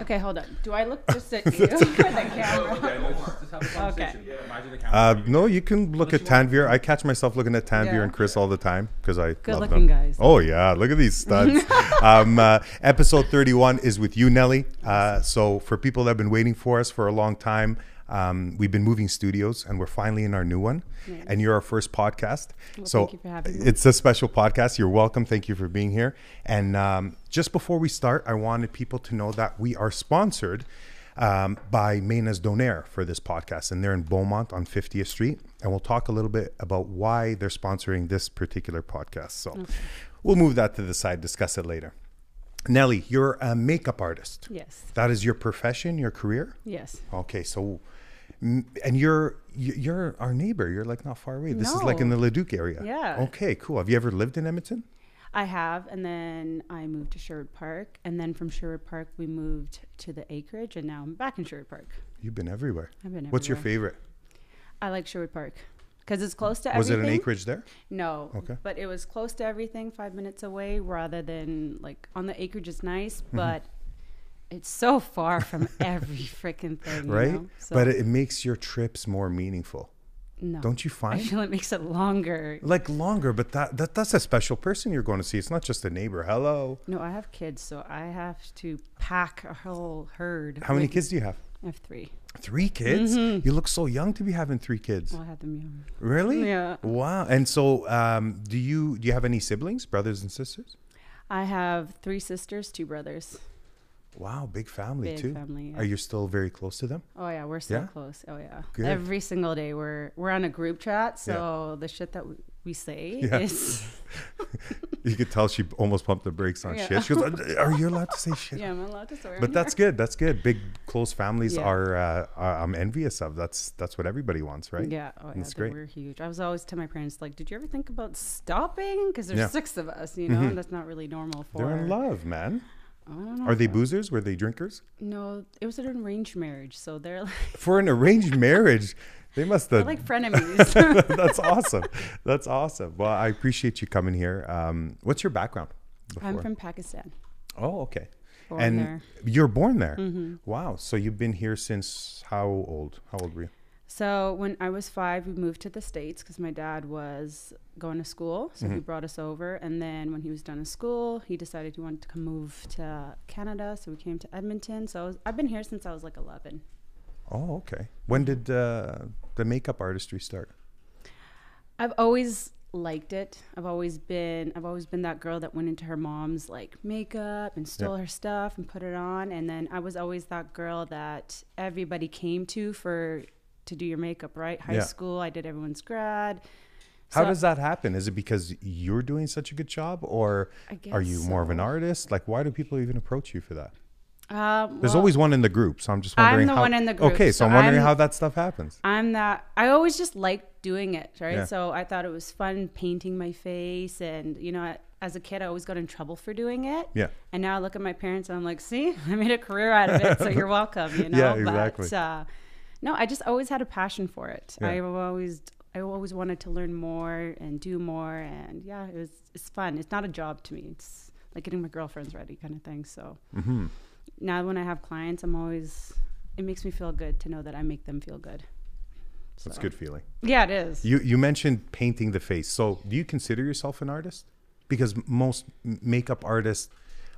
Okay, hold on. Do I look just at you for the camera? Okay, no, just, just have a conversation. Imagine. Uh, no, you can look at Tanvir. I catch myself looking at Tanvir Yeah. and Chris all the time because I Good love looking them. guys. Oh yeah, look at these studs. um, uh, episode thirty-one is with you, Nelly. Uh, so for people that have been waiting for us for a long time, um, we've been moving studios and we're finally in our new one. Nice. And you're our first podcast. Well, so thank you for having me. it's a special podcast. You're welcome. Thank you for being here. And um, just before we start, I wanted people to know that we are sponsored um, by Menas Donaire for this podcast, and they're in Beaumont on 50th Street. And we'll talk a little bit about why they're sponsoring this particular podcast. So we'll move that to the side, discuss it later. Nelly, you're a makeup artist. Yes. That is your profession, your career. Yes. Okay, so and you're you- you're our neighbor. You're like not far away. This is like in the No. Leduc area. Yeah. Okay, cool. Have you ever lived in Edmonton? I have, and then I moved to Sherwood Park, and then from Sherwood Park we moved to the acreage, and now I'm back in Sherwood Park. You've been everywhere. I've been Everywhere. What's your favorite? I like Sherwood Park because it's close to everything. Was it an acreage there? No. Okay. But it was close to everything, five minutes away, rather than like on the acreage is nice, Mm-hmm. but it's so far from every freaking thing. you Right? know? So, But it, makes your trips more meaningful. no. Don't you find? I feel it makes it longer. like longer, but that, that that's a special person you're going to see. It's not just a neighbor. Hello. No, I have kids, so I have to pack a whole herd. How many with- kids do you have? I have three. Three kids? Mm-hmm. You look so young to be having three kids. Well, I have them young. Really? Yeah. Wow. And so, um, do you do you have any siblings, brothers and sisters? I have three sisters, two brothers. Wow, big family Big too. family. yeah. Are you still very close to them? Oh yeah, we're so Yeah? close. Oh yeah. Good. Every single day we're we're on a group chat, so the shit that we, we say Yeah. is You could tell she almost pumped the brakes on Yeah. shit. She goes, "Are you allowed to say shit?" yeah, I'm allowed to swear. But that's here. good. That's good. Big close families Yeah. are, uh, are I'm envious of. That's that's what everybody wants, right? Yeah, oh yeah, That's great. we're huge. I was always to my parents like, "Did you ever think about stopping?" Because there's Yeah. Mm-hmm. six of us, you know, and that's not really normal for. They're in love, man. I don't know. Are they boozers? Were they drinkers? No, it was an arranged marriage, so they're like, For an arranged marriage, they must they're have. like frenemies. that's awesome. That's awesome. Well, I appreciate you coming here. Um, what's your background? I'm from Pakistan. Oh, okay. Born and there. you're born there. Mm-hmm. Wow. So you've been here since how old? How old were you? So when I was five, we moved to the states because my dad was going to school. So Mm-hmm. he brought us over, and then when he was done with school, he decided he wanted to come move to Canada. So we came to Edmonton. So I was, I've been here since I was like 11. Oh, okay. When did uh, the makeup artistry start? I've always liked it. I've always been I've always been that girl that went into her mom's like makeup and stole her stuff and put it on and then I was always that girl that everybody came to for to do your makeup, right? High Yeah. school, I did everyone's grad. How So- does that happen? Is it because you're doing such a good job, or are you more of an artist? Like, why do people even approach you for that? Um, There's always one in the group, so I'm just wondering. I'm the how, one in the group, Okay, so, so I'm wondering I'm- how that stuff happens. I'm that I always just liked doing it, right? Yeah. So I thought it was fun painting my face and you know, as a kid I always got in trouble for doing it. Yeah. And now I look at my parents and I'm like, see, I made a career out of it, so you're welcome, you know. Yeah, exactly. But uh, no, I just always had a passion for it. Yeah. I always I always wanted to learn more and do more and yeah, it was it's fun. It's not a job to me. It's like getting my girlfriends ready kind of thing. So Mm-hmm. now when I have clients I'm always it makes me feel good to know that I make them feel good. That's a good feeling. Yeah, it is. You you mentioned painting the face. So do you consider yourself an artist? Because most makeup artists,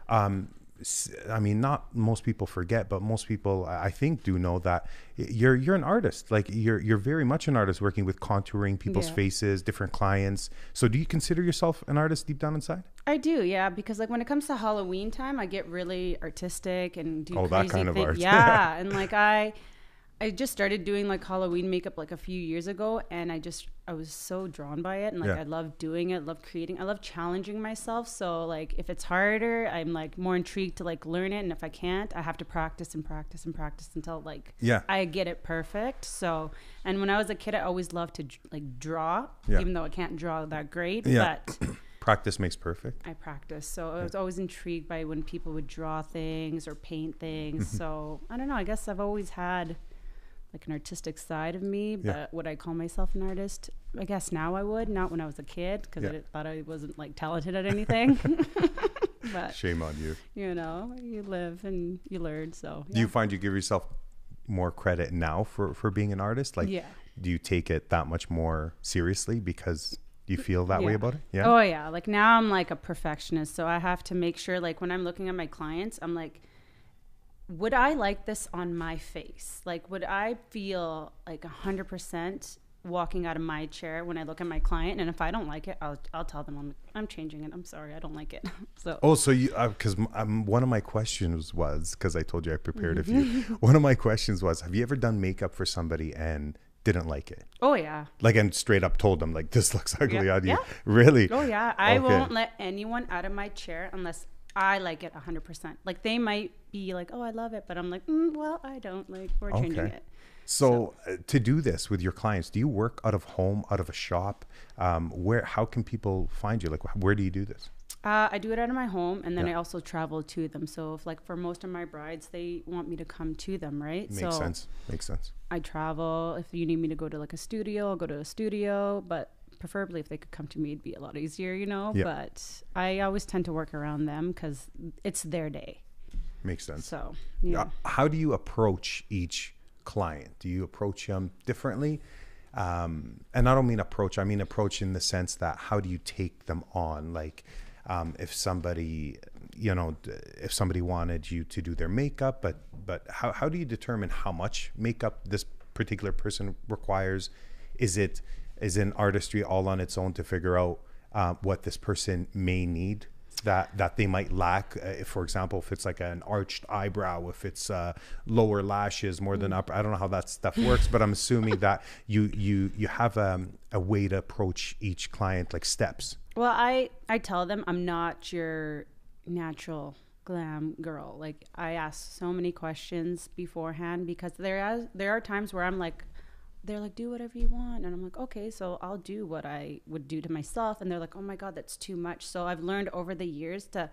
um, I mean, not most people forget, but most people I think do know that you're you're an artist. Like you're you're very much an artist, working with contouring people's Yeah. faces, different clients. So do you consider yourself an artist deep down inside? I do, yeah, because like when it comes to Halloween time, I get really artistic and do Oh, that crazy kind of thing- art. Yeah, and like I, I just started doing like Halloween makeup like a few years ago, and I just I was so drawn by it, and like Yeah. I love doing it, love creating, I love challenging myself. So like if it's harder, I'm like more intrigued to like learn it, and if I can't, I have to practice and practice and practice until like Yeah. I get it perfect. So and when I was a kid, I always loved to like draw, Yeah. even though I can't draw that great, Yeah. but. Practice makes perfect. I practice. So I was always intrigued by when people would draw things or paint things. Mm-hmm. so I don't know. I guess I've always had like an artistic side of me, but Yeah. would I call myself an artist? I guess now I would, not when I was a kid because Yeah. I thought I wasn't like talented at anything. but Shame on you. you know, you live and you learn. So Do you find you give yourself more credit now for for being an artist? Like, Yeah. do you take it that much more seriously because you feel that way about it? Yeah. Oh yeah, like now I'm like a perfectionist, so I have to make sure like when I'm looking at my clients, I'm like would I like this on my face? Like would I feel like 100% walking out of my chair when I look at my client and if I don't like it, I'll I'll tell them I'm I'm changing it. I'm sorry, I don't like it. so Oh, so you because um, one of my questions was because I told you I prepared a Mm-hmm. few. one of my questions was, have you ever done makeup for somebody and didn't like it? Oh yeah. Like, and straight up told them like, this looks ugly Yeah. on you. Yeah. Really? Oh yeah, I Okay. won't let anyone out of my chair unless I like it 100%. Like they might be like, "Oh, I love it," but I'm like, mm, "Well, I don't like we're changing Okay. it." So, uh, to do this with your clients, do you work out of home, out of a shop? Um, where? How can people find you? Like, where do you do this? Uh, I do it out of my home, and then Yeah. I also travel to them. So, if like for most of my brides, they want me to come to them, right? Makes so sense. Makes sense. I travel. If you need me to go to like a studio, I'll go to a studio. But preferably, if they could come to me, it'd be a lot easier, you know. Yeah. But I always tend to work around them because it's their day. Makes sense. So yeah. How do you approach each client? Do you approach them differently? Um, and I don't mean approach, I mean approach in the sense that how do you take them on? Like, um, if somebody, you know, if somebody wanted you to do their makeup, but but how, how do you determine how much makeup this particular person requires? Is it is in artistry all on its own to figure out uh, what this person may need? that that they might lack. Uh, if, for example, if it's like an arched eyebrow, if it's uh, lower lashes more than upper, I don't know how that stuff works, but I'm assuming that you you you have um, a way to approach each client like steps. Well, I I tell them I'm not your natural glam girl. Like I ask so many questions beforehand because there are there are times where I'm like they're like do whatever you want and I'm like okay, so I'll do what I would do to myself and they're like oh my god, that's too much. So I've learned over the years to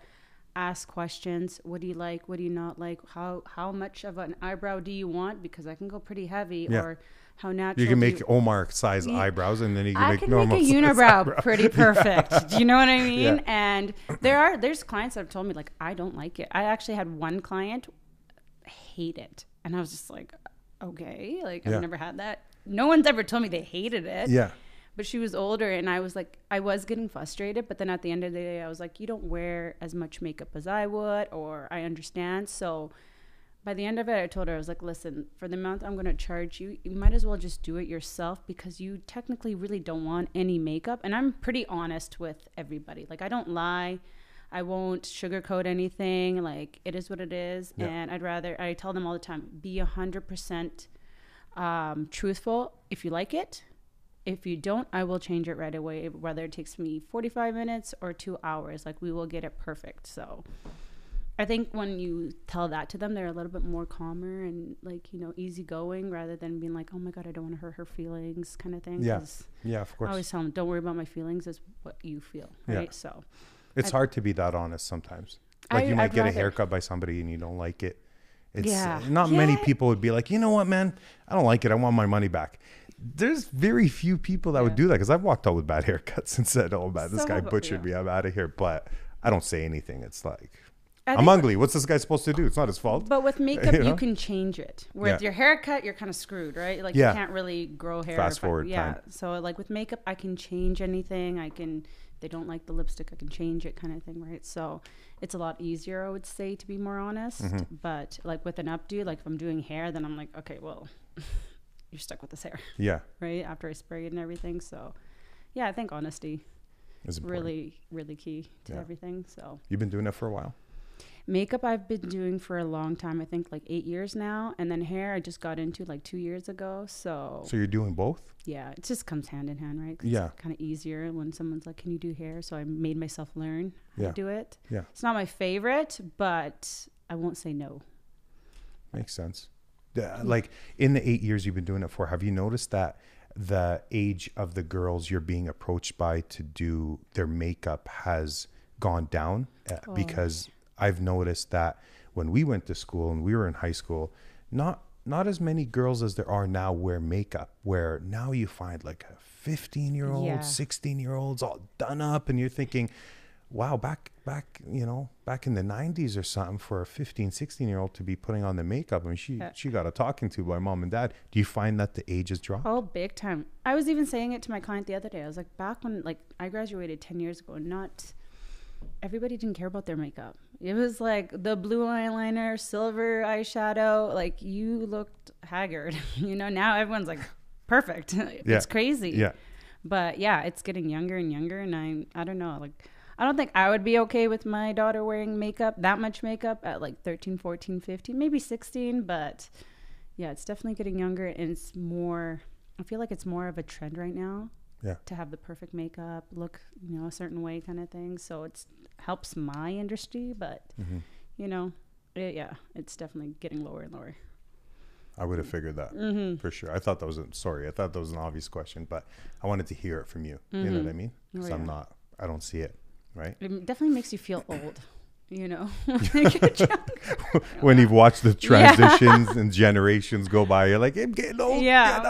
ask questions, what do you like, what do you not like? How how much of an eyebrow do you want because I can go pretty heavy Yeah. or how natural You can make Omar size eyebrows, and then you can I make can make normal a unibrow eyebrow. pretty perfect. Do you know what I mean? Yeah. And there are there's clients that have told me like I don't like it. I actually had one client hate it, and I was just like, okay, like Yeah. I've never had that. No one's ever told me they hated it. Yeah, But she was older, and I was like, I was getting frustrated. But then at the end of the day, I was like, you don't wear as much makeup as I would, or I understand. So by the end of it, I told her, I was like, listen, for the amount I'm going to charge you, you might as well just do it yourself because you technically really don't want any makeup. And I'm pretty honest with everybody. Like, I don't lie. I won't sugarcoat anything. Like, it is what it is. Yeah. And I'd rather, I tell them all the time, be 100% um, truthful. If you like it, if you don't, I will change it right away, whether it takes me 45 minutes or two hours. Like, we will get it perfect. So, I think when you tell that to them, they're a little bit more calmer and, like, you know, easygoing rather than being like, oh my God, I don't want to hurt her feelings kind of thing. Yeah. yeah, of course. I always tell them, don't worry about my feelings, it's what you feel. Yeah. Right. So, it's I- hard to be that honest sometimes. Like I- you might I'd get a haircut by somebody and you don't like it. It's uh, Yeah. not many people would be like, you know what, man, I don't like it. I want my money back. There's very few people that would do that because I've walked out with bad haircuts and said, "Oh man, this So guy butchered yeah. me. I'm out of here." But I don't say anything. It's like I I'm think- ugly. What's this guy supposed to do? It's not his fault. But with makeup, You you, can change it. With Yeah. your haircut, you're kind of screwed, right? Like Yeah. you can't really grow hair. Fast if I- forward yeah. time. So like with makeup, I can change anything. I can. If they don't like the lipstick, I can change it, kind of thing, right? So it's a lot easier, I would say, to be more honest. Mm-hmm. But like with an updo, like if I'm doing hair, then I'm like, okay, well, you're stuck with this hair, yeah, right? After I spray it and everything. So yeah, I think honesty is really, really key to Yeah. everything. So. You've been doing it for a while. Makeup I've been doing for a long time. I think like eight years now, and then hair I just got into like two years ago. So, So you're doing both. yeah, it just comes hand in hand, right? Yeah. it's kind of easier when someone's like, "Can you do hair?" So I made myself learn how Yeah. to do it. Yeah. It's not my favorite, but I won't say no. Makes sense. Like in the eight years you've been doing it for, have you noticed that the age of the girls you're being approached by to do their makeup has gone down? Oh. Because I've noticed that when we went to school and we were in high school, not not as many girls as there are now wear makeup. Where now you find like a 15 year old, Yeah. 16 year olds all done up, and you're thinking, wow, back back you know back in the '90s or something, for a 15, 16 year old to be putting on the makeup, I mean, she Yeah. she got a talking to by mom and dad. Do you find that the age has dropped? Oh, big time. I was even saying it to my client the other day. I was like, back when like I graduated 10 years ago, not everybody didn't care about their makeup. It was like the blue eyeliner, silver eyeshadow, like you looked haggard. you know, now everyone's like perfect. Yeah. It's crazy. Yeah. But yeah, it's getting younger and younger and I I don't know, like I don't think I would be okay with my daughter wearing makeup, that much makeup at like 13, 14, 15, maybe 16, but yeah, it's definitely getting younger and it's more I feel like it's more of a trend right now Yeah. to have the perfect makeup, look, you know, a certain way kind of thing. So it's helps my industry, but Mm-hmm. you know, it, yeah, it's definitely getting lower and lower. I would have figured that Mm-hmm. for sure. I thought that was a, sorry. I thought that was an obvious question, but I wanted to hear it from you. You know what I mean? Because Oh, I'm not. I don't see it. Right. It definitely makes you feel old, you know. When you've watched the transitions and generations go by, you're like, I'm getting old. Yeah, Get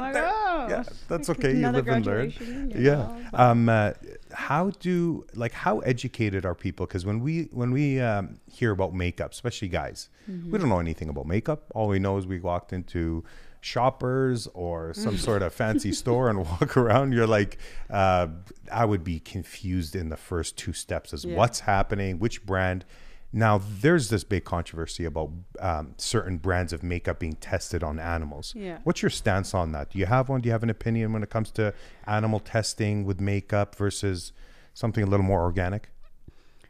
I'm up like, there. oh, yeah, that's okay. You live and learn. you Yeah. know, Um, uh, how do like how educated are people? Because when we when we um, hear about makeup, especially guys, Mm-hmm. we don't know anything about makeup. All we know is we walked into shoppers or some sort of fancy store and walk around. You're like, uh, I would be confused in the first two steps as Yeah. what's happening, which brand. Now, there's this big controversy about um, certain brands of makeup being tested on animals. Yeah. What's your stance on that? Do you have one? Do you have an opinion when it comes to animal testing with makeup versus something a little more organic?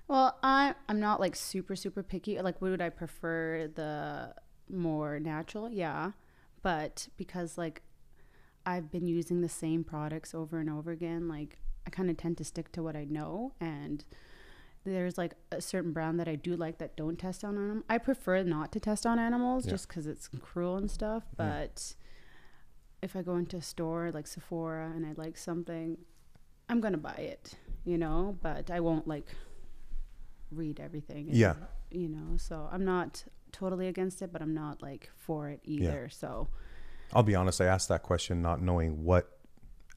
Well, I I'm not like super super picky. Like, would I prefer the more natural? Yeah, but because like I've been using the same products over and over again, like I kind of tend to stick to what I know. And there's like a certain brand that I do like that don't test on animals. I prefer not to test on animals Yeah. just because it's cruel and stuff. But if I go into a store like Sephora and I like something, I'm gonna buy it, you know. But I won't like read everything. and, Yeah. You know, so I'm not totally against it, but I'm not like for it either. So I'll be honest, I asked that question not knowing what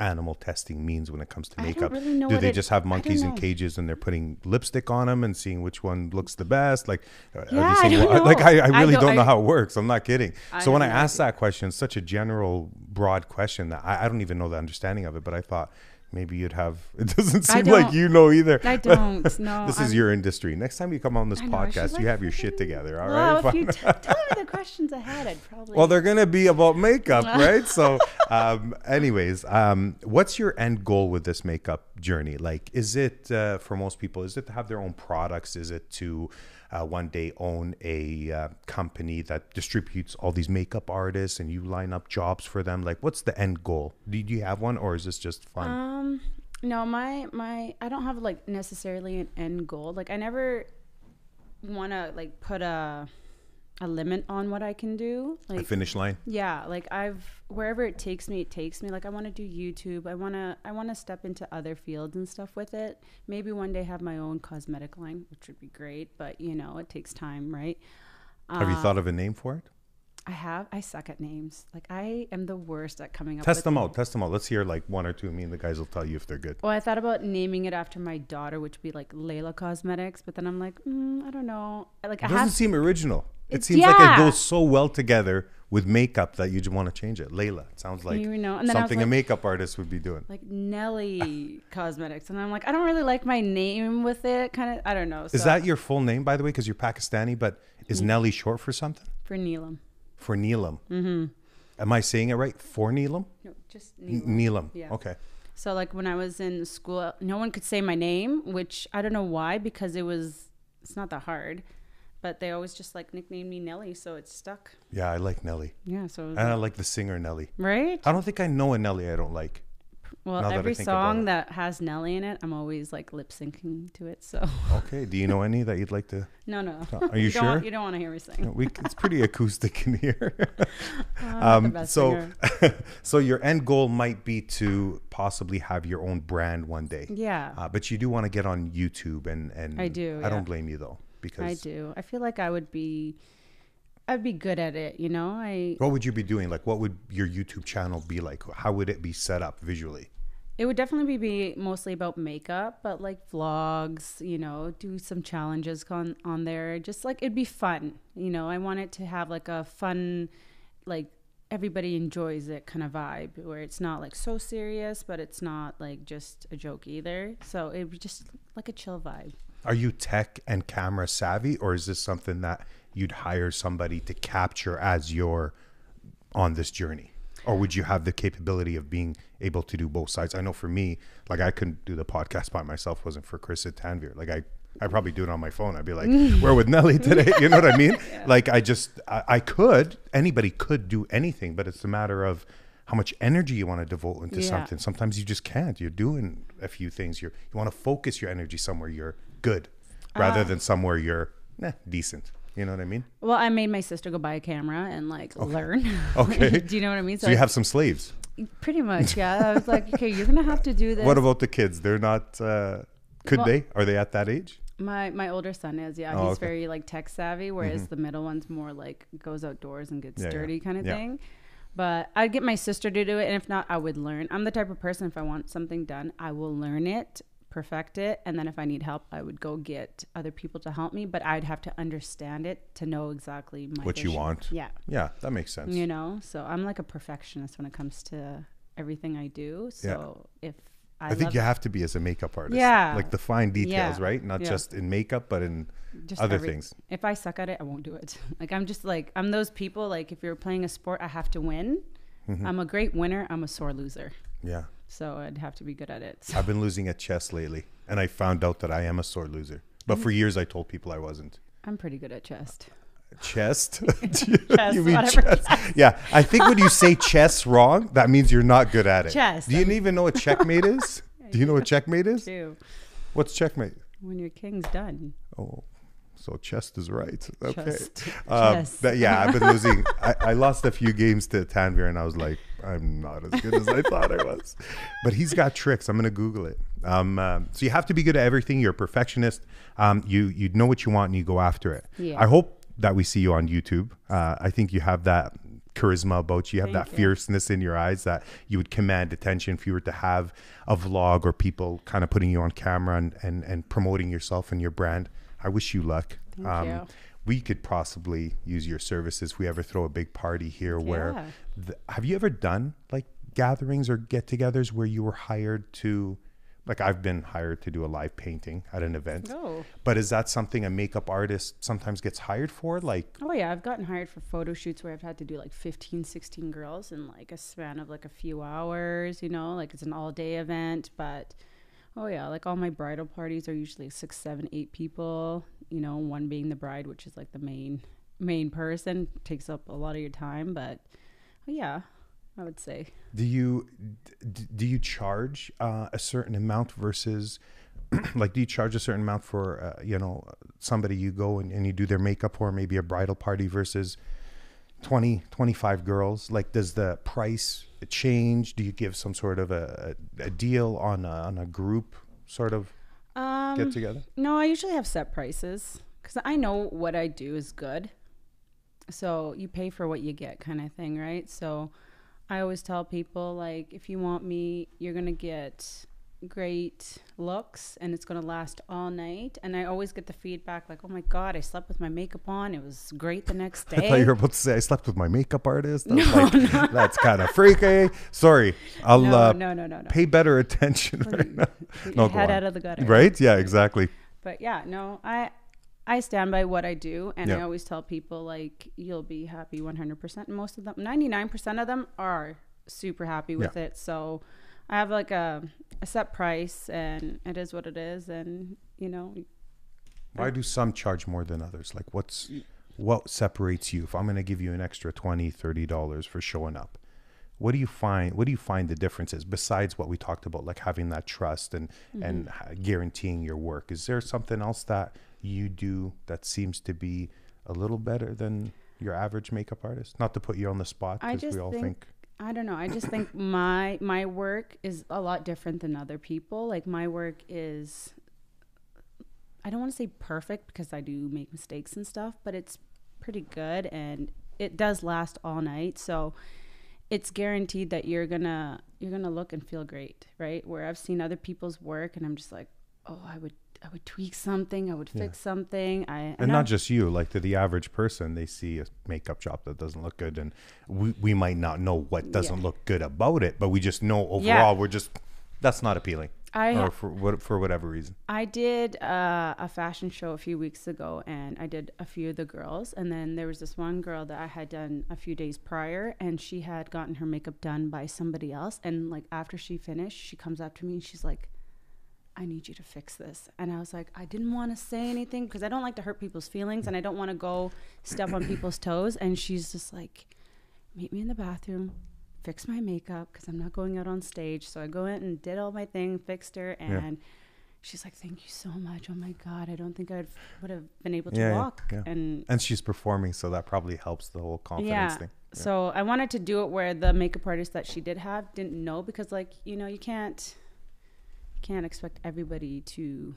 animal testing means when it comes to I makeup. really know Do they it- just have monkeys in cages and they're putting lipstick on them and seeing which one looks the best? Like, are they Yeah, I don't well, like know. I, I I really don't- don't, know I- how it works. I'm not kidding. I so when I asked that question, such a general, broad question that I, I don't even know the understanding of it. But I thought maybe you'd have. It doesn't seem like you know either. I don't. No, this is I'm- your industry. Next time you come on this know, podcast, you like, have your shit together. All well, right. if you t- tell me the questions ahead, I'd probably. Well, they're gonna be about makeup, right? So, um, anyways, um, what's your end goal with this makeup journey? Like, is it uh, for most people? Is it to have their own products? Is it to uh, one day own a uh, company that distributes all these makeup artists and you line up jobs for them? Like, what's the end goal? Do you have one, or is this just fun? Um, no, my my I don't have like necessarily an end goal. Like I never want to like put a a limit on what I can do. a Like finish line? yeah, like I've wherever it takes me, it takes me. Like I want to do YouTube. I want to I want to step into other fields and stuff with it. Maybe one day have my own cosmetic line, which would be great, but you know, it takes time, right? have you Uh, thought of a name for it? I have. I suck at names. Like I am the worst at coming up. Test with them out. Test them out. Let's hear like one or two. Me and the guys will tell you if they're good. Well, I thought about naming it after my daughter, which would be like Layla Cosmetics, but then I'm like, mm, I don't know. Like I It doesn't have. seem original. It seems like it goes so well together with makeup that you just want to change it. Layla. It sounds like You know, and then I was something a makeup artist would be doing. like Nelly Cosmetics, and I'm like, I don't really like my name with it. Kind of, I don't know. Is so- Mm. that your full name, by the way? Because you're Pakistani, but is Nelly short for something? for Neelam? For Neelam. Mm-hmm. Am I saying it right? For Neelam? No, just N- Neelam. Neelam. Yeah. Okay. So like when I was in school, no one could say my name, which I don't know why because it was it's not that hard, but they always just like nicknamed me Nelly, so it's stuck. Yeah, I like Nelly. Yeah, so And I like- like the singer Nelly. right. I don't think I know a Nelly I don't like. Well, that every think song that has Nelly in it, I'm always like lip syncing to it. So Okay. Do you know any that you'd like to? no, no. Are you don't sure? you don't want to hear me sing. We, it's pretty acoustic in here. Um, so, so your end goal might be to possibly have your own brand one day. yeah, Uh, but you do want to get on YouTube, and and I do, I yeah. don't blame you though, because I do. I feel like I would be, I'd be good at it. You know, I what would you be doing? Like, what would your YouTube channel be like? How would it be set up visually? It would definitely be mostly about makeup, but like vlogs, you know, do some challenges on on there. Just like it'd be fun, you know. I want it to have like a fun, like everybody enjoys it kind of vibe, where it's not like so serious, but it's not like just a joke either. So it'd be just like a chill vibe. Are you tech and camera savvy, or is this something that you'd hire somebody to capture as you're on this journey? Or would you have the capability of being able to do both sides? I know for me, like I couldn't do the podcast by myself. Wasn't for Chris at Tanvir. Like I, I probably do it on my phone. I'd be like, "We're with Nelly today." You know what I mean? yeah. Like I just, I, I, could. Anybody could do anything, but it's a matter of how much energy you want to devote into yeah. something. Sometimes you just can't. You're doing a few things. You're you want to focus your energy somewhere you're good, rather uh, than somewhere you're eh, decent. You know what I mean? Well, I made my sister go buy a camera and like okay. learn. Okay. Do you know what I mean? So, so you have some slaves. Pretty much, yeah. I was like, okay, you're gonna have to do this. What about the kids? They're not. Uh, could well, they? Are they at that age? My my older son is. Yeah, oh, he's okay. very like tech savvy, whereas mm-hmm. the middle one's more like goes outdoors and gets yeah, dirty yeah. kind of yeah. thing. But I'd get my sister to do it, and if not, I would learn. I'm the type of person if I want something done, I will learn it perfect it and then if i need help i would go get other people to help me but i'd have to understand it to know exactly what vision. you want yeah yeah that makes sense you know so i'm like a perfectionist when it comes to everything i do so yeah. if I, I think you have to be as a makeup artist. Yeah. Like the fine details, yeah. right? Not yeah. just in makeup, but in just other every, things. If I suck at it, I won't do it. Like I'm just like I'm those people. Like if you're playing a sport, I have to win. Mm-hmm. I'm a great winner. I'm a sore loser. Yeah so I'd have to be good at it. So. I've been losing at chess lately, and I found out that I am a sore loser. But for years, I told people I wasn't. I'm pretty good at chess. Chest? chess, you mean chess? Yeah, I think when you say chess wrong, that means you're not good at it. Chess. Do you even know what checkmate is? Do you know what checkmate is? Do. What's checkmate? When your king's done. Oh, so chest is right. Okay. Chest. Um, That, yeah, I've been losing. I, I, lost a few games to Tanvir, and I was like, I'm not as good as I thought I was. But he's got tricks. I'm gonna Google it. Um, um, so you have to be good at everything. You're a perfectionist. Um, you you know what you want and you go after it. Yeah. I hope that we see you on YouTube. Uh, I think you have that charisma about you. You have Thank that you. fierceness in your eyes that you would command attention if you were to have a vlog or people kind of putting you on camera and, and, and promoting yourself and your brand. I wish you luck. Thank um, you. We could possibly use your services if we ever throw a big party here. Yeah. Where the, have you ever done like gatherings or get-togethers where you were hired to? Like I've been hired to do a live painting at an event. Oh. But is that something a makeup artist sometimes gets hired for? Like Oh yeah, I've gotten hired for photo shoots where I've had to do like 15, 16 girls in like a span of like a few hours, you know, like it's an all-day event, but Oh yeah, like all my bridal parties are usually six, seven, eight people. You know, one being the bride, which is like the main main person, takes up a lot of your time. But yeah, I would say. Do you do you charge uh, a certain amount versus? like do you charge a certain amount for uh, you know somebody you go and, and you do their makeup for maybe a bridal party versus 20 25 girls like does the price change do you give some sort of a, a deal on a, on a group sort of um, get together? no i usually have set prices because i know what i do is good. So you pay for what you get kind of thing right? So i always tell people like if you want me you're gonna get great looks and it's going to last all night. And I always get the feedback like, oh my God, I slept with my makeup on. It was great the next day. I thought you were about to say I slept with my makeup artist. no, like, no. That's kind of freaky. Sorry. I'll no, uh, no, no, no, no, pay better attention right now. No, head out of the gutter. Right? Yeah, exactly. But yeah, no, I. I stand by what I do, and yeah. I always tell people like you'll be happy 100%. Most of them, 99% of them are super happy with yeah. it. So I have like a, a set price and it is what it is and you know why do some charge more than others? Like what's what separates you? If i'm going to give you an extra 20 30 dollars for showing up what do you find what do you find the differences besides what we talked about like having that trust and mm-hmm. and guaranteeing your work? Is there something else that you do that seems to be a little better than your average makeup artist? Not to put you on the spot because we all think, think I don't know. I just think my my work is a lot different than other people. Like my work is I don't want to say perfect because I do make mistakes and stuff, but it's pretty good and it does last all night. So it's guaranteed that you're going to you're gonna look and feel great, right? Where I've seen other people's work and I'm just like, oh, I would I would tweak something, I would fix Yeah. something. I and, I'm- not just you like to the average person they see a makeup shop that doesn't look good and we, we might not know what doesn't Yeah. look good about it but we just know overall Yeah. we're just that's not appealing I or for what for whatever reason I did uh, a fashion show a few weeks ago, and I did a few of the girls. And then there was this one girl that I had done a few days prior, and she had gotten her makeup done by somebody else. And like after she finished, she comes up to me and she's like, "I need you to fix this." And I was like, I didn't want to say anything because I don't like to hurt people's feelings, and I don't want to go step on people's toes. And she's just like, "Meet me in the bathroom." Fix my makeup because I'm not going out on stage. So I go in and did all my thing, fixed her, and she's like, "Thank you so much. Oh my god, I don't think I would have been able to Yeah, yeah, walk." yeah. And and she's performing so that probably helps the whole confidence yeah, thing so I wanted to do it where the makeup artist that she did have didn't know because, like, you know, you can't can't expect everybody to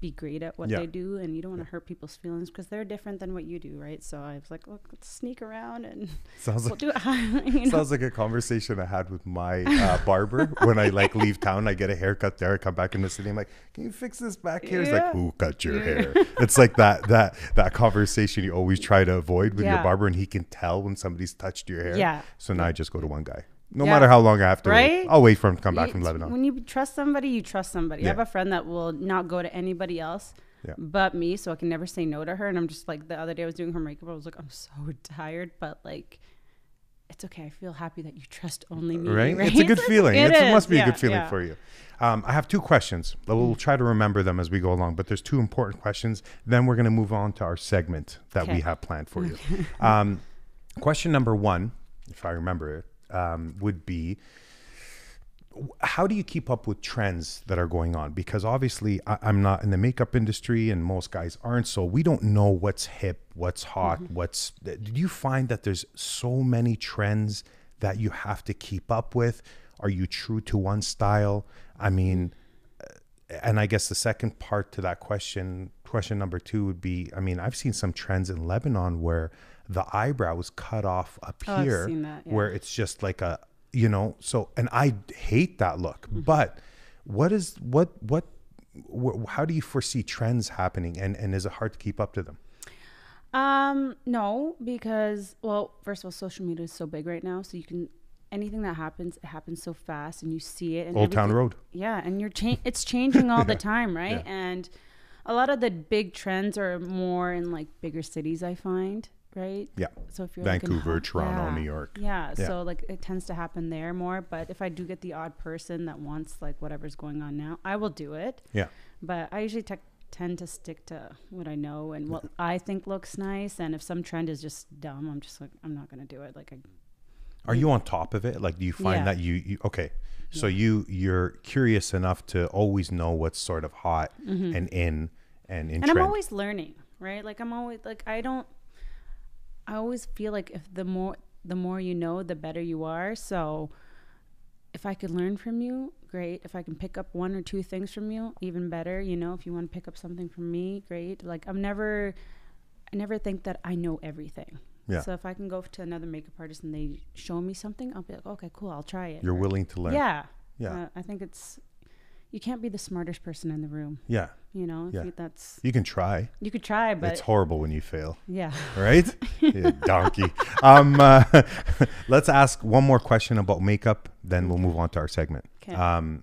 be great at what Yeah. they do, and you don't want to hurt people's feelings because they're different than what you do, right? So I was like, "Look, let's sneak around and sounds we'll like do it." you know? Sounds like a conversation I had with my uh, barber when I like leave town. I get a haircut there. I come back in the city. I'm like, "Can you fix this back here?" He's like, "Who cut your hair?" It's like that that that conversation you always try to avoid with your barber, and he can tell when somebody's touched your hair. Yeah. So now I just go to one guy. No Yeah. matter how long I have to wait, Right? I'll wait for him to come back You- from Lebanon. When you trust somebody, you trust somebody. I have a friend that will not go to anybody else Yeah. but me, so I can never say no to her. And I'm just like, the other day I was doing her makeup. I was like, I'm so tired, but like, it's okay. I feel happy that you trust only me. right? Right? It's a good feeling. It it must be a good feeling yeah. Mm. for you. Um, I have two questions. We'll try to remember them as we go along, but there's two important questions. Then we're going to move on to our segment that we have planned for you. um, question number one, if I remember it, um, would be how do you keep up with trends that are going on? Because obviously, I, I'm not in the makeup industry, and most guys aren't. So we don't know what's hip, what's hot, Mm-hmm. what's. Do you find that there's so many trends that you have to keep up with? Are you true to one style? I mean, uh, and I guess the second part to that question, question number two would be: I mean, I've seen some trends in Lebanon where the eyebrow is cut off up Oh, here, that, yeah. where it's just like a you know so and i hate that look Mm-hmm. but what is what what wh- how do you foresee trends happening and and is it hard to keep up to them Um, no, because well, first of all, social media is so big right now, so you can anything that happens, it happens so fast, and you see it. And old town road Yeah, and you're cha- it's changing all the time, right? And a lot of the big trends are more in like bigger cities, I find, right? yeah So if you're like, in Vancouver, Ho- Toronto, yeah. New York. Yeah, Yeah. so like it tends to happen there more. But if I do get the odd person that wants like whatever's going on now, I will do it. yeah But I usually te- tend to stick to what I know and what I think looks nice. And if some trend is just dumb, I'm just like I'm not gonna do it. Like I, are you on top of it like do you find Yeah. that you, you okay so you you're curious enough to always know what's sort of hot and in and in Mm-hmm. and trend I'm always learning, right? Like I'm always like I don't. I always feel like if the more the more you know, the better you are. So if I could learn from you, great. If I can pick up one or two things from you, even better. You know, if you want to pick up something from me, great. Like I'm never, I never think that I know everything. Yeah. So if I can go to another makeup artist and they show me something, I'll be like, okay, cool, I'll try it. you're Or- willing to learn Yeah. Yeah. Uh, I think it's you can't be the smartest person in the room. yeah You know, Yeah. you, that's you can try you could try, but it's horrible when you fail yeah. right? Yeah, donkey. Um, uh, let's ask one more question about makeup, then we'll move on to our segment. 'Kay. Um,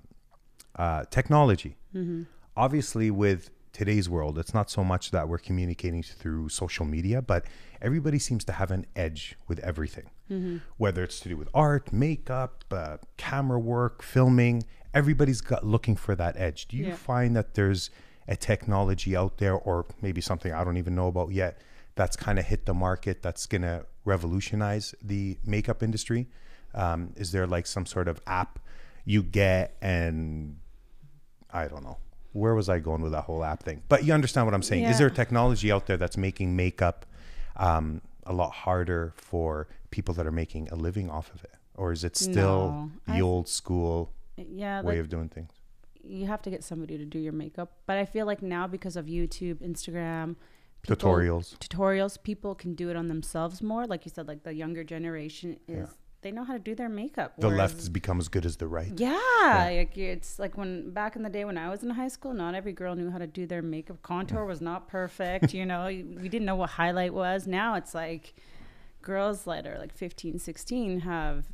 uh, technology. Obviously, with today's world, it's not so much that we're communicating through social media, but everybody seems to have an edge with everything. Whether it's to do with art, makeup, uh, camera work, filming, everybody's got looking for that edge. Do you Yeah. find that there's a technology out there, or maybe something I don't even know about yet, that's kind of hit the market that's going to revolutionize the makeup industry? Um, is there like some sort of app you get and I don't know. Where was I going with that whole app thing? But you understand what I'm saying. Is Yeah. there technology out there that's making makeup um, a lot harder for people that are making a living off of it? Or is it still No. the I- old school Yeah, way like of doing things? you have to get somebody to do your makeup. But I feel like now because of YouTube, Instagram, people- Tutorials. tutorials, people can do it on themselves more. Like you said, like the younger generation is they know how to do their makeup. The whereas- left has become as good as the right. Yeah, like it's like when back in the day when I was in high school, not every girl knew how to do their makeup. Contour was not perfect, you know. We didn't know what highlight was. Now it's like girls that are like 15, 16 have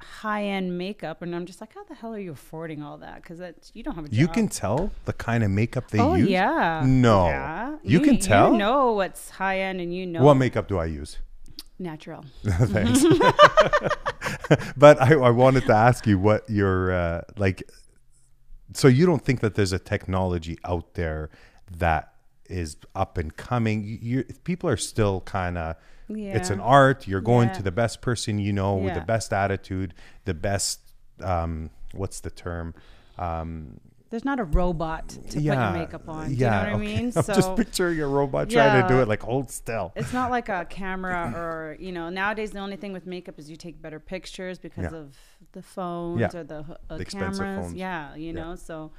high end makeup, and I'm just like, how the hell are you affording all that? Because that's you don't have a job. You can tell the kind of makeup they oh use. yeah. No. Yeah. You can tell? You know what's high end, and you know What makeup do I use? natural. Thanks. but I, I wanted to ask you what your uh, like. So you don't think that there's a technology out there that is up and coming? You, you people are still kind of. It's an art. You're going Yeah. to the best person you know with the best attitude, the best. Um, what's the term? Um, There's not a robot to put your makeup on. Do yeah, you know what okay. I mean? I'm just picturing a robot trying to do it like hold still. it's not like a camera or you know nowadays the only thing with makeup is you take better pictures because Yeah. of the phones Yeah. or the, uh, The expensive cameras phones. yeah you Yeah. know so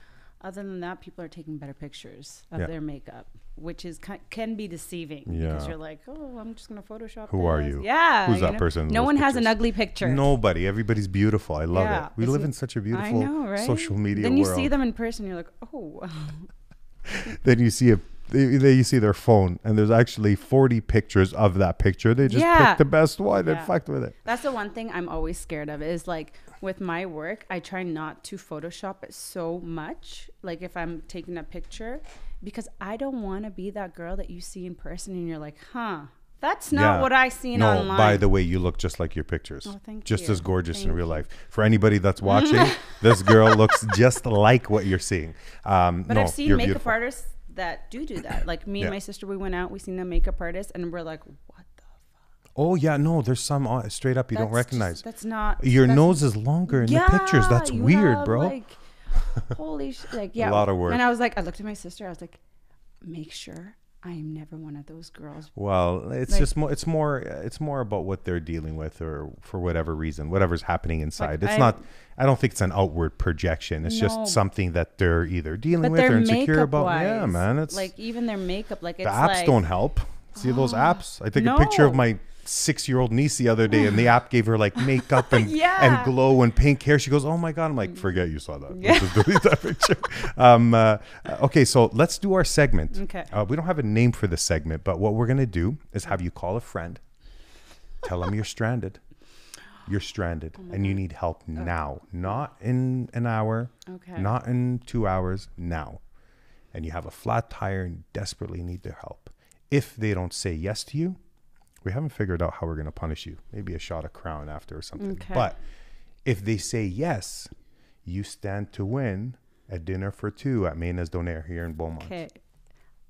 other than that people are taking better pictures of Yeah. their makeup which is ki- can be deceiving Yeah. because you're like oh i'm just gonna photoshop Who are this." you? yeah Who's you that person in no those one has an pictures? ugly picture Nobody. Everybody's beautiful. I love Yeah. it. We It's live in such a beautiful know, right? social media then you world. see them in person you're like oh then you see a they, they- you see their phone and there's actually 40 pictures of that picture. They just Yeah. picked the best one and fucked with it. That's the one thing I'm always scared of is like with my work, I try not to Photoshop it so much. Like if I'm taking a picture, because I don't want to be that girl that you see in person and you're like, huh, that's not Yeah. what I seen no, online. by the way, you look just like your pictures. Oh, thank just you. as gorgeous in real life. For anybody that's watching, this girl looks just like what you're seeing. Um, but no, I've seen makeup beautiful. artists that do do that. Like me Yeah. and my sister, we went out, we seen a makeup artist, and we're like, what the? Fuck? Oh yeah, no, there's some uh, straight up you don't That's just- recognize. that's not your that's- nose is longer in the pictures. That's weird, have, bro. Like, holy sh! Like, yeah, a lot of work. And I was like, I looked at my sister. I was like, make sure I am never one of those girls. Well, it's Like- just more. It's more. It's more about what they're dealing with, or for whatever reason, whatever's happening inside. it's I- not. I don't think it's an outward projection. It's No. just something that they're either dealing with or insecure about. wise, Yeah, man. It's like even their makeup, like it's the apps like, don't help. See those apps? I took a picture of No. my six-year-old niece the other day, and the app gave her like makeup and Yeah. and glow and pink hair. She goes, "Oh my god!" I'm like, "Forget you saw that. Delete that picture." Um, uh, okay, so let's do our segment. Okay. Uh, we don't have a name for the segment, but what we're gonna do is have you call a friend, tell them you're stranded. You're stranded Oh and you need help now, not in an hour, Okay. not in two hours, now. And you have a flat tire and desperately need their help. If they don't say yes to you, we haven't figured out how we're going to punish you. Maybe a shot of crown after or something. Okay. But if they say yes, you stand to win a dinner for two at Mena's Donaire here in Beaumont. Okay,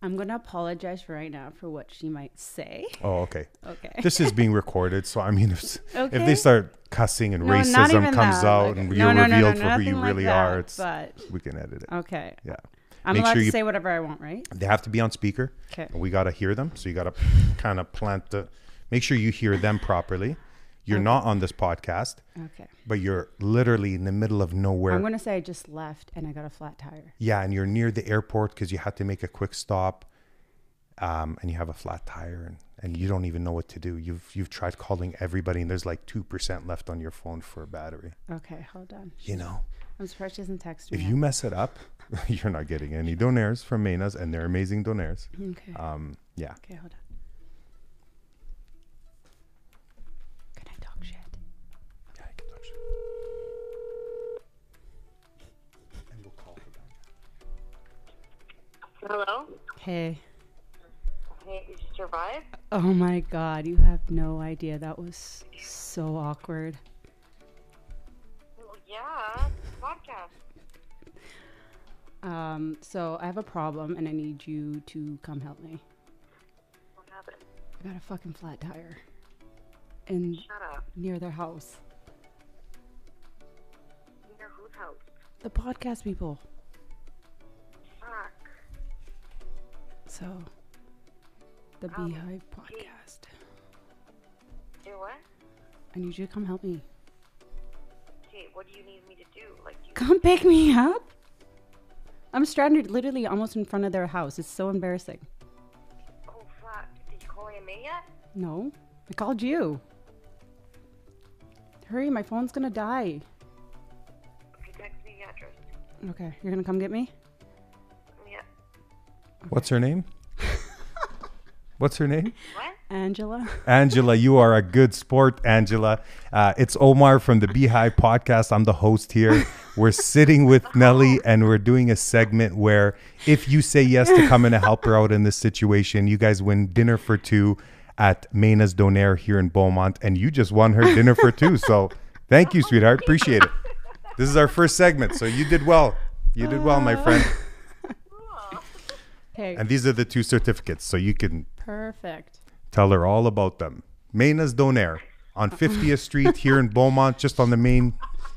I'm gonna apologize right now for what she might say. Oh, okay. Okay. This is being recorded, so I mean, if, if they start cussing and No, racism comes that. out Like, and no, you're no, revealed for who you like really that, are, it's but we can edit it. okay, Yeah, I'm Make allowed sure to say whatever I want, right? they have to be on speaker. Okay. We got to hear them, so you got to kind of plant the. Make sure you hear them properly. You're not on this podcast, Okay. but you're literally in the middle of nowhere. I'm gonna say I just left and I got a flat tire. yeah, and you're near the airport because you had to make a quick stop, um, and you have a flat tire, and, and you don't even know what to do. You've you've tried calling everybody, and there's like two percent left on your phone for a battery. Okay, hold on. You know, I'm surprised she doesn't text me. if you mess it up, you're not getting any donaires from Menas, and they're amazing donaires. okay. Um, yeah. okay, hold on. Can I talk shit? Yeah, I can touch it. And we'll call her back. Hello? Hey. Hey, you survived? Oh my god, you have no idea. That was so awkward. Well, yeah, podcast. Um, so I have a problem and I need you to come help me. What happened? I got a fucking flat tire. And near their house. Near whose house? The podcast people. Fuck. So the Um, Beehive podcast. Do what? I need you to come help me. Okay, what do you need me to do? Like, you... Come pick me up. I'm stranded literally almost in front of their house. It's so embarrassing. Oh, fuck. Did you call AMA yet? No, I called you. Hurry, my phone's gonna die. Okay, text me the address. Okay, you're gonna come get me? Yeah. What's her name? What's her name? What? Angela. Angela, you are a good sport, Angela. Uh, it's Omar from the Beehive podcast. I'm the host here. We're sitting with Nelly and we're doing a segment where if you say yes to coming to help her out in this situation, you guys win dinner for two at Mena's Donaire here in Beaumont. And you just won her dinner for two. So thank you, sweetheart. Appreciate it. This is our first segment. So you did well. You did well, my friend. Okay, And these are the two certificates. So you can perfect. Tell her all about them. Mena's Donaire on 50th Street here in Beaumont, just on the main.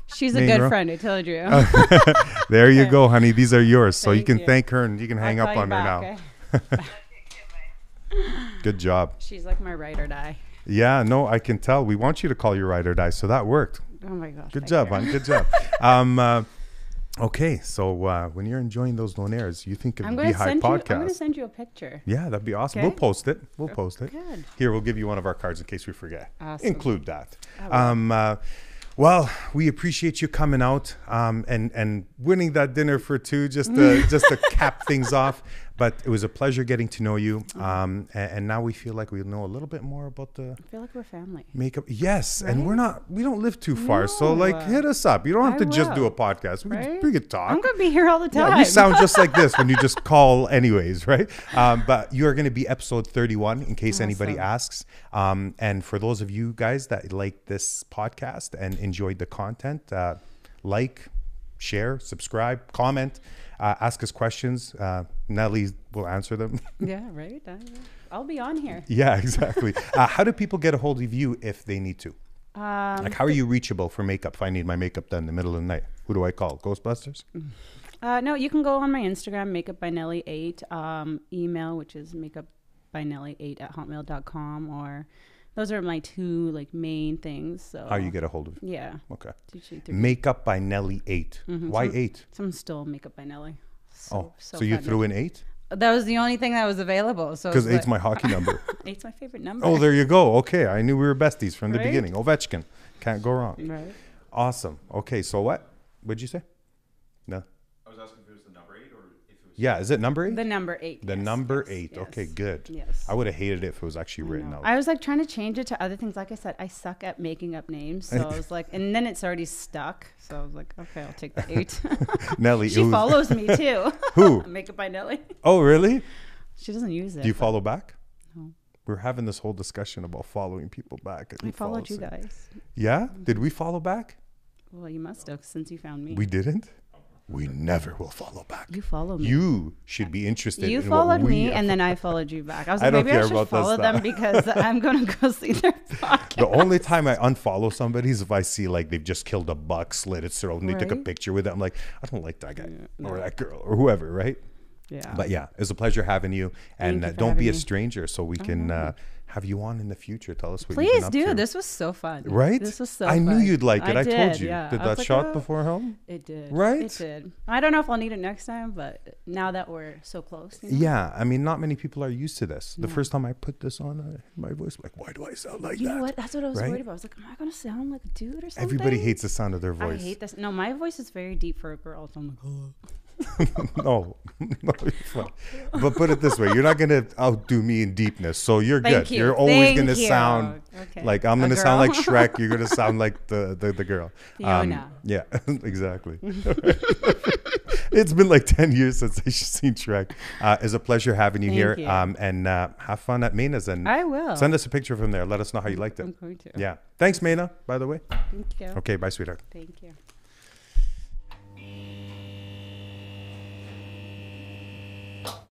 She's a good row? friend, I told you. There you go, honey. These are yours. So you can you. thank her and you can hang I'll up on her back, now. okay? Good job. She's like my ride or die. Yeah, no, I can tell. We want you to call your ride or die. So that worked. Oh my gosh. Good job, hon. Good job. Um, uh, okay, so uh, when you're enjoying those donaires, you think of I'm the gonna Beehive send you. I'm podcast. gonna send you a picture. yeah, that'd be awesome. Okay. We'll post it. We'll post it. Good. Here, we'll give you one of our cards in case we forget. Awesome. Include that. Um, uh, well, we appreciate you coming out um, and and winning that dinner for two, just to just to cap things off. But it was a pleasure getting to know you. Um, and, and now we feel like we know a little bit more about the I feel like we're family. makeup. Yes, and we're not. We don't live too far, so like hit us up. You don't have I to just do a podcast. We, Right? could, we could talk. I'm gonna be here all the time. Yeah, you sound just like this when you just call, anyways, right? Um, but you are going to be episode 31 in case anybody asks. Um, and for those of you guys that like this podcast and enjoyed the content, uh, like, share, subscribe, comment, uh, ask us questions. Uh, Nelly will answer them. yeah, right. I, I'll be on here. yeah, exactly. uh, how do people get a hold of you if they need to? Um, Like, how are you reachable for makeup if I need my makeup done in the middle of the night? Who do I call? Ghostbusters? uh, no, you can go on my Instagram, makeup by Nelly eight. Um, email, which is makeup by Nelly eight at hotmail.com, or those are my two like main things. So How you get a hold of Yeah, Okay. two, two, three. Makeup by Nelly 8. Why 8? Some still makeup by Nelly. So, Oh, so, you threw in 8? That was the only thing that was available. So Because eight's like- my hockey number. eight's my favorite number. oh, there you go. Okay, I knew we were besties from the Right? beginning. Ovechkin, can't go wrong. right. Awesome. Okay, so what? What'd you say? No. I was asking if it was the number eight or if it was. Yeah, is it number eight? The number eight. The yes, number yes, eight. yes. Okay, good. Yes. I would have hated it if it was actually written No. out. I was like trying to change it to other things. Like I said, I suck at making up names. So I was like, and then it's already stuck. So I was like, okay, I'll take the eight. Nelly. she follows me too. Who? Makeup by Nelly. Oh, really? She doesn't use it. Do you follow back? No. We're having this whole discussion about following people back. I followed you guys. Yeah? Did we follow back? Well, you must have since you found me. We didn't? We never will follow back. you follow me. You should be interested You in what followed we me, and then I followed you back. I was I like, don't maybe I should follow them because I'm gonna go see their podcast. The only time I unfollow somebody is if I see like they've just killed a buck, slit its throat, and they took a picture with it. I'm like, I don't like that guy or that girl or whoever, right? Yeah. But yeah, it was a pleasure having you, and you uh, don't be a me. stranger, so we can uh, have you on in the future. Tell us what Please do. to. This was so fun. right? This was so I knew you'd like it. I, told did, you. yeah. Did I that like, shot "Oh." before home? It did. Right? It did. I don't know if I'll need it next time, but now that we're so close. You know? Yeah, I mean, not many people are used to this. The first time I put this on, uh, my voice like, why do I sound like You that? know what? That's what I was Right? worried about. I was like, am I going to sound like a dude or something? Everybody hates the sound of their voice. I hate this. No, my voice is very deep for a girl. So I'm like, oh. no, no. But put it this way: you're not gonna outdo me in deepness, so you're Thank good. you. are always Thank gonna you. sound Okay. like I'm A gonna sound like. Shrek. You're gonna sound like the the, the girl. Um, yeah, exactly. it's been like ten years since I've seen Shrek. Uh, it's a pleasure having you Thank here, you. Um, and uh, have fun at Mina's. and I will. send us a picture from there. Let us know how you liked I'm it. going to. Yeah, thanks, Mina. By the way. Thank you. Okay, bye, sweetheart. Thank you.